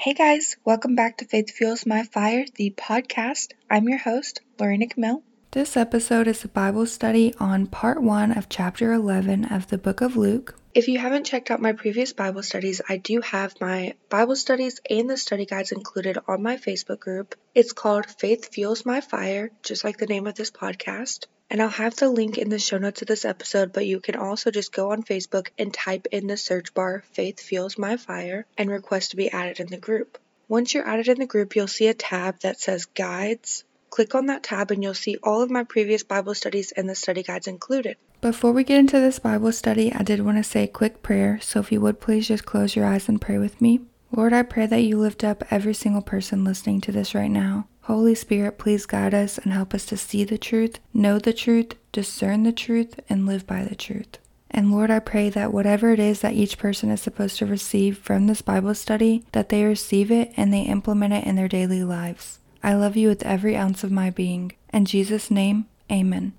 Hey guys, welcome back to Faith Fuels My Fire, the podcast. I'm your host, Lorena Camille. This episode is a Bible study on part one of chapter 11 of the book of Luke. If you haven't checked out my previous Bible studies, I do have my Bible studies and the study guides included on my Facebook group. It's called Faith Fuels My Fire, just like the name of this podcast. And I'll have the link in the show notes of this episode, but you can also just go on Facebook and type in the search bar Faith Fuels My Fire and request to be added in the group. Once you're added in the group, you'll see a tab that says Guides. Click on that tab and you'll see all of my previous Bible studies and the study guides included. Before we get into this Bible study, I did want to say a quick prayer, so if you would please just close your eyes and pray with me. Lord, I pray that you lift up every single person listening to this right now. Holy Spirit, please guide us and help us to see the truth, know the truth, discern the truth, and live by the truth. And Lord, I pray that whatever it is that each person is supposed to receive from this Bible study, that they receive it and they implement it in their daily lives. I love you with every ounce of my being. In Jesus' name, amen.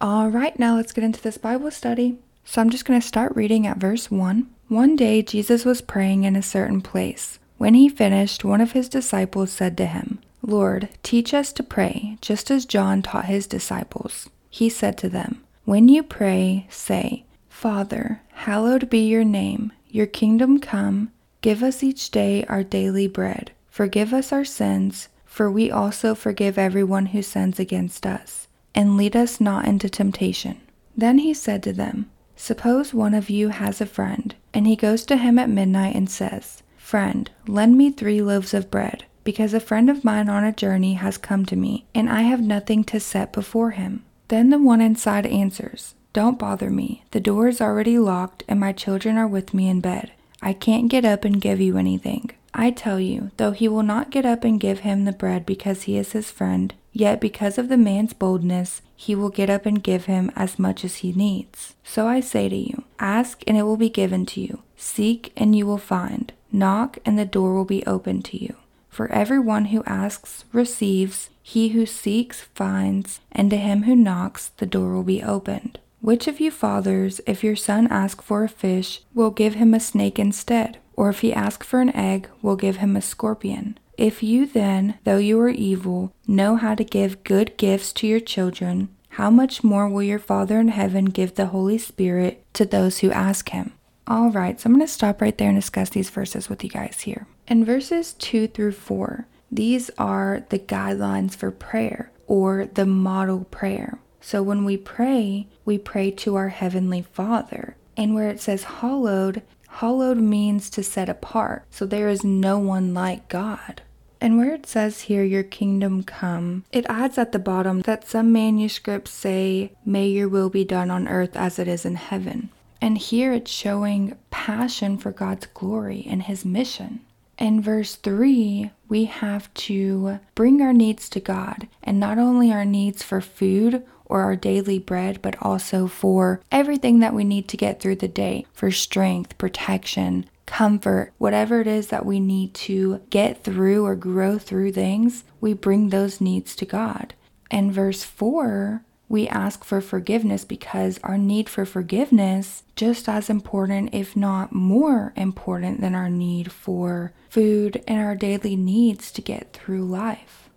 All right, now let's get into this Bible study. So I'm just going to start reading at verse 1. One day Jesus was praying in a certain place. When he finished, one of his disciples said to him, Lord, teach us to pray, just as John taught his disciples. He said to them, When you pray, say, Father, hallowed be your name, your kingdom come, give us each day our daily bread. Forgive us our sins, for we also forgive everyone who sins against us. And lead us not into temptation. Then he said to them, Suppose one of you has a friend, and he goes to him at midnight and says, Friend, lend me three loaves of bread because a friend of mine on a journey has come to me, and I have nothing to set before him. Then the one inside answers, Don't bother me. The door is already locked, and my children are with me in bed. I can't get up and give you anything. I tell you, though he will not get up and give him the bread because he is his friend, yet because of the man's boldness, he will get up and give him as much as he needs. So I say to you, ask and it will be given to you. Seek and you will find. Knock and the door will be opened to you. For everyone who asks receives, he who seeks finds, and to him who knocks the door will be opened. Which of you fathers, if your son asks for a fish, will give him a snake instead? Or if he asks for an egg, will give him a scorpion? If you then, though you are evil, know how to give good gifts to your children, how much more will your Father in heaven give the Holy Spirit to those who ask him? All right, so I'm going to stop right there and discuss these verses with you guys here. In verses 2 through 4, these are the guidelines for prayer or the model prayer. So when we pray, we pray to our Heavenly Father. And where it says hallowed, hallowed means to set apart. So there is no one like God. And where it says here, your kingdom come, it adds at the bottom that some manuscripts say, may your will be done on earth as it is in heaven. And here it's showing passion for God's glory and his mission. In verse 3, we have to bring our needs to God, and not only our needs for food or our daily bread, but also for everything that we need to get through the day for strength, protection, comfort, whatever it is that we need to get through or grow through things, we bring those needs to God. In verse 4, we ask for forgiveness because our need for forgiveness just as important if not more important than our need for food and our daily needs to get through life.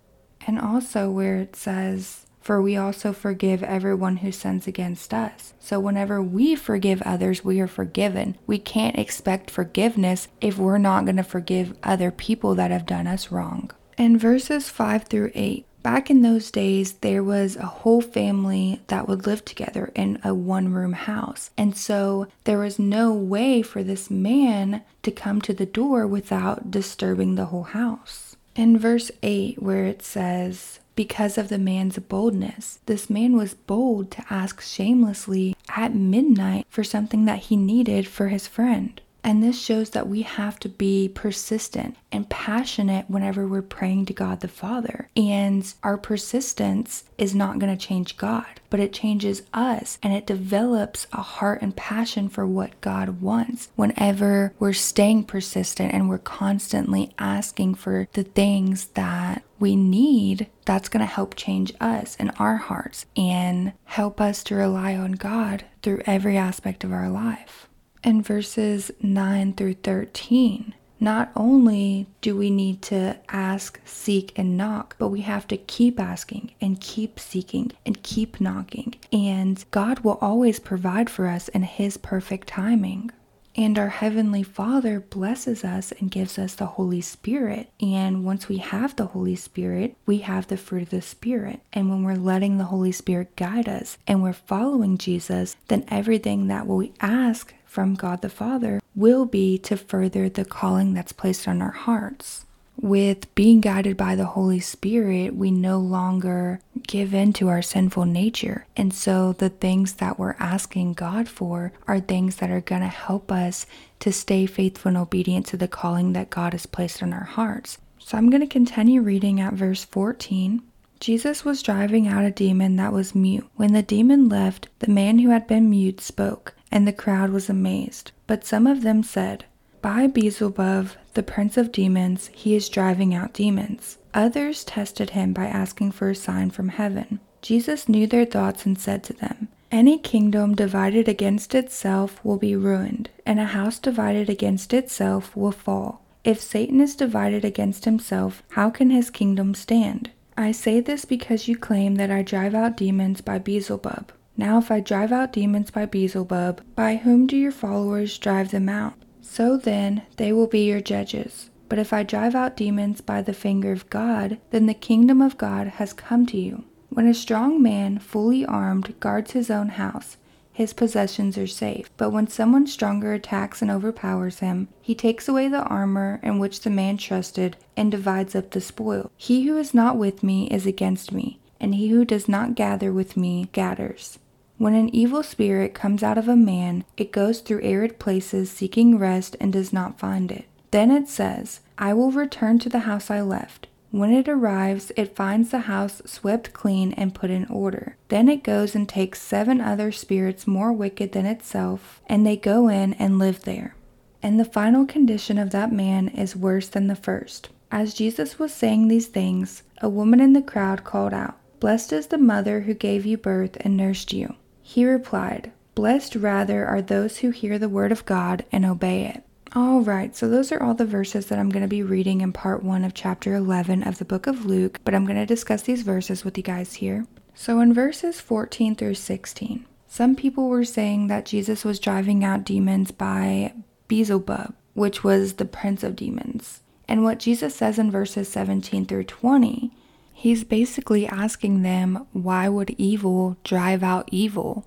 And also where it says for we also forgive everyone who sins against us. So, whenever we forgive others, we are forgiven. We can't expect forgiveness if we're not going to forgive other people that have done us wrong. In verses 5 through 8, Back in those days, there was a whole family that would live together in a one room house. And so there was no way for this man to come to the door without disturbing the whole house. In verse 8, where it says, because of the man's boldness. This man was bold to ask shamelessly at midnight for something that he needed for his friend. And this shows that we have to be persistent and passionate whenever we're praying to God the Father. And our persistence is not going to change God, but it changes us and it develops a heart and passion for what God wants. Whenever we're staying persistent and we're constantly asking for the things that we need, that's going to help change us and our hearts and help us to rely on God through every aspect of our life in verses 9 through 13, not only do we need to ask, seek, and knock, but we have to keep asking and keep seeking and keep knocking. And God will always provide for us in His perfect timing. And our Heavenly Father blesses us and gives us the Holy Spirit. And once we have the Holy Spirit, we have the fruit of the Spirit. And when we're letting the Holy Spirit guide us and we're following Jesus, then everything that we ask from God the Father will be to further the calling that's placed on our hearts with being guided by the Holy Spirit, we no longer give in to our sinful nature. And so the things that we're asking God for are things that are going to help us to stay faithful and obedient to the calling that God has placed on our hearts. So I'm going to continue reading at verse 14. Jesus was driving out a demon that was mute. When the demon left, the man who had been mute spoke, and the crowd was amazed. But some of them said, by Beelzebub, the prince of demons, he is driving out demons. Others tested him by asking for a sign from heaven. Jesus knew their thoughts and said to them, Any kingdom divided against itself will be ruined, and a house divided against itself will fall. If Satan is divided against himself, how can his kingdom stand? I say this because you claim that I drive out demons by Beelzebub. Now, if I drive out demons by Beelzebub, by whom do your followers drive them out? So then, they will be your judges. But if I drive out demons by the finger of God, then the kingdom of God has come to you. When a strong man, fully armed, guards his own house, his possessions are safe. But when someone stronger attacks and overpowers him, he takes away the armor in which the man trusted and divides up the spoil. He who is not with me is against me, and he who does not gather with me scatters. When an evil spirit comes out of a man, it goes through arid places seeking rest and does not find it. Then it says, I will return to the house I left. When it arrives, it finds the house swept clean and put in order. Then it goes and takes seven other spirits more wicked than itself, and they go in and live there. And the final condition of that man is worse than the first. As Jesus was saying these things, a woman in the crowd called out, Blessed is the mother who gave you birth and nursed you. He replied, Blessed rather are those who hear the word of God and obey it. All right, so those are all the verses that I'm going to be reading in part one of chapter 11 of the book of Luke, but I'm going to discuss these verses with you guys here. So in verses 14 through 16, some people were saying that Jesus was driving out demons by Beelzebub, which was the prince of demons. And what Jesus says in verses 17 through 20 He's basically asking them, why would evil drive out evil?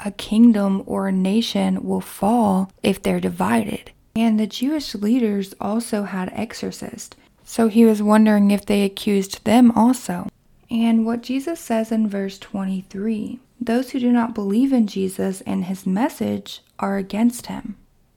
A kingdom or a nation will fall if they're divided. And the Jewish leaders also had exorcists, so he was wondering if they accused them also. And what Jesus says in verse 23 those who do not believe in Jesus and his message are against him.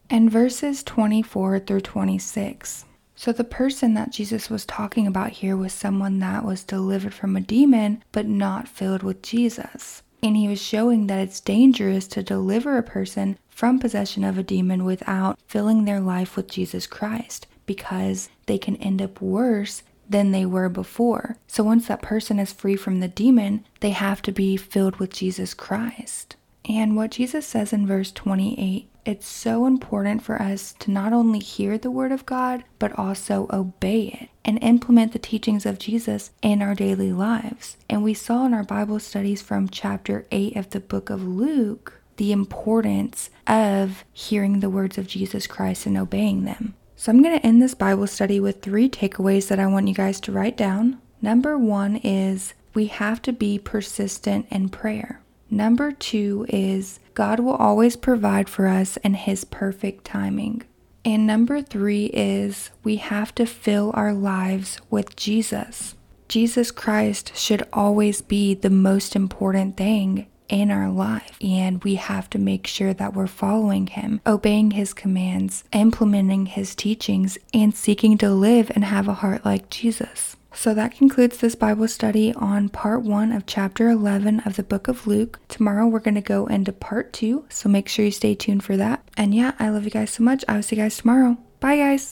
And verses 24 through 26 so, the person that Jesus was talking about here was someone that was delivered from a demon, but not filled with Jesus. And he was showing that it's dangerous to deliver a person from possession of a demon without filling their life with Jesus Christ because they can end up worse than they were before. So, once that person is free from the demon, they have to be filled with Jesus Christ. And what Jesus says in verse 28 it's so important for us to not only hear the Word of God, but also obey it and implement the teachings of Jesus in our daily lives. And we saw in our Bible studies from chapter 8 of the book of Luke the importance of hearing the words of Jesus Christ and obeying them. So I'm going to end this Bible study with three takeaways that I want you guys to write down. Number one is we have to be persistent in prayer. Number two is God will always provide for us in His perfect timing. And number three is we have to fill our lives with Jesus. Jesus Christ should always be the most important thing in our life. And we have to make sure that we're following Him, obeying His commands, implementing His teachings, and seeking to live and have a heart like Jesus. So that concludes this Bible study on part one of chapter 11 of the book of Luke. Tomorrow we're going to go into part two, so make sure you stay tuned for that. And yeah, I love you guys so much. I will see you guys tomorrow. Bye, guys.